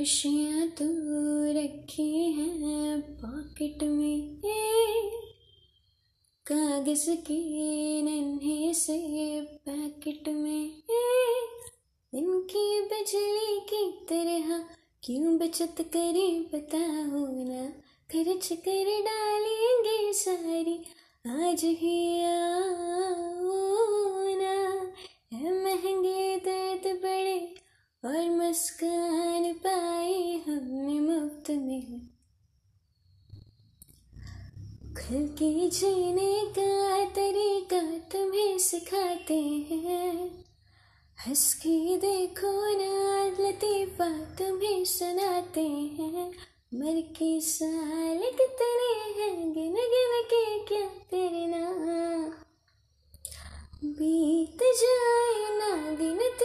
खुशियाँ तू रखी हैं पॉकेट में। कागज़ के नन्हे से पैकेट में। इनकी बिजली की तरह क्यों बचत करें बताओ ना? खर्च कर डालेंगे सारी, आज ही मुस्कान पाए हमने मुफ़्त में। खुल के जीने का तरीका तुम्हें सिखाते हैं। हंस के देखो ना लतीफ़ा तुम्हें सुनाते हैं। मर के साल कितने हैं, गिन गिन के क्या करना। बीत जाए ना गिनती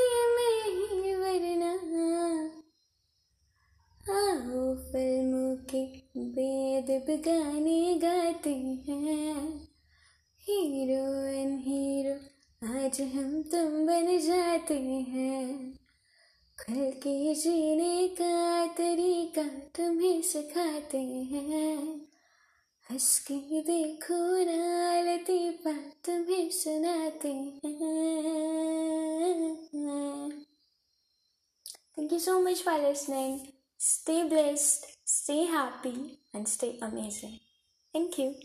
बेद गाने गाते हैं। हीरो एंड हीरो आज हम तुम बन जाते हैं। खुल के जीने का तरीका तुम्हें सिखाते हैं। हंस के देखो ना लतीफ़ा तुम्हें सुनाते हैं। Thank you so much for listening. Stay blessed, stay happy, and stay amazing. Thank you.